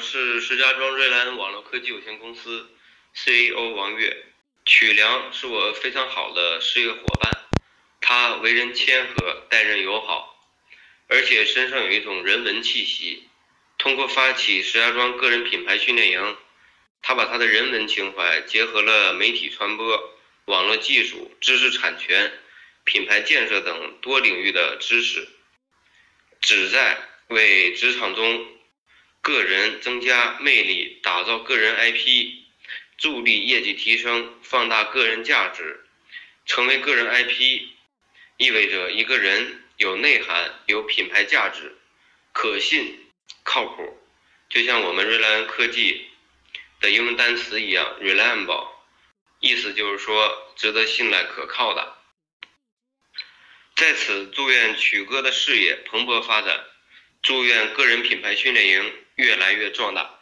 是石家庄瑞兰网络科技有限公司 CEO 王悦，曲良是我非常好的事业伙伴，他为人谦和，待人友好，而且身上有一种人文气息。通过发起石家庄个人品牌训练营，他把他的人文情怀结合了媒体传播、网络技术、知识产权、品牌建设等多领域的知识，旨在为职场中。个人增加魅力，打造个人 IP，助力业绩提升，放大个人价值。成为个人 IP，意味着一个人有内涵、有品牌价值、可信、靠谱。就像我们瑞兰科技的英文单词一样，reliable，意思就是说值得信赖、可靠的。在此，祝愿曲哥的事业蓬勃发展，祝愿个人品牌训练营。越来越壮大。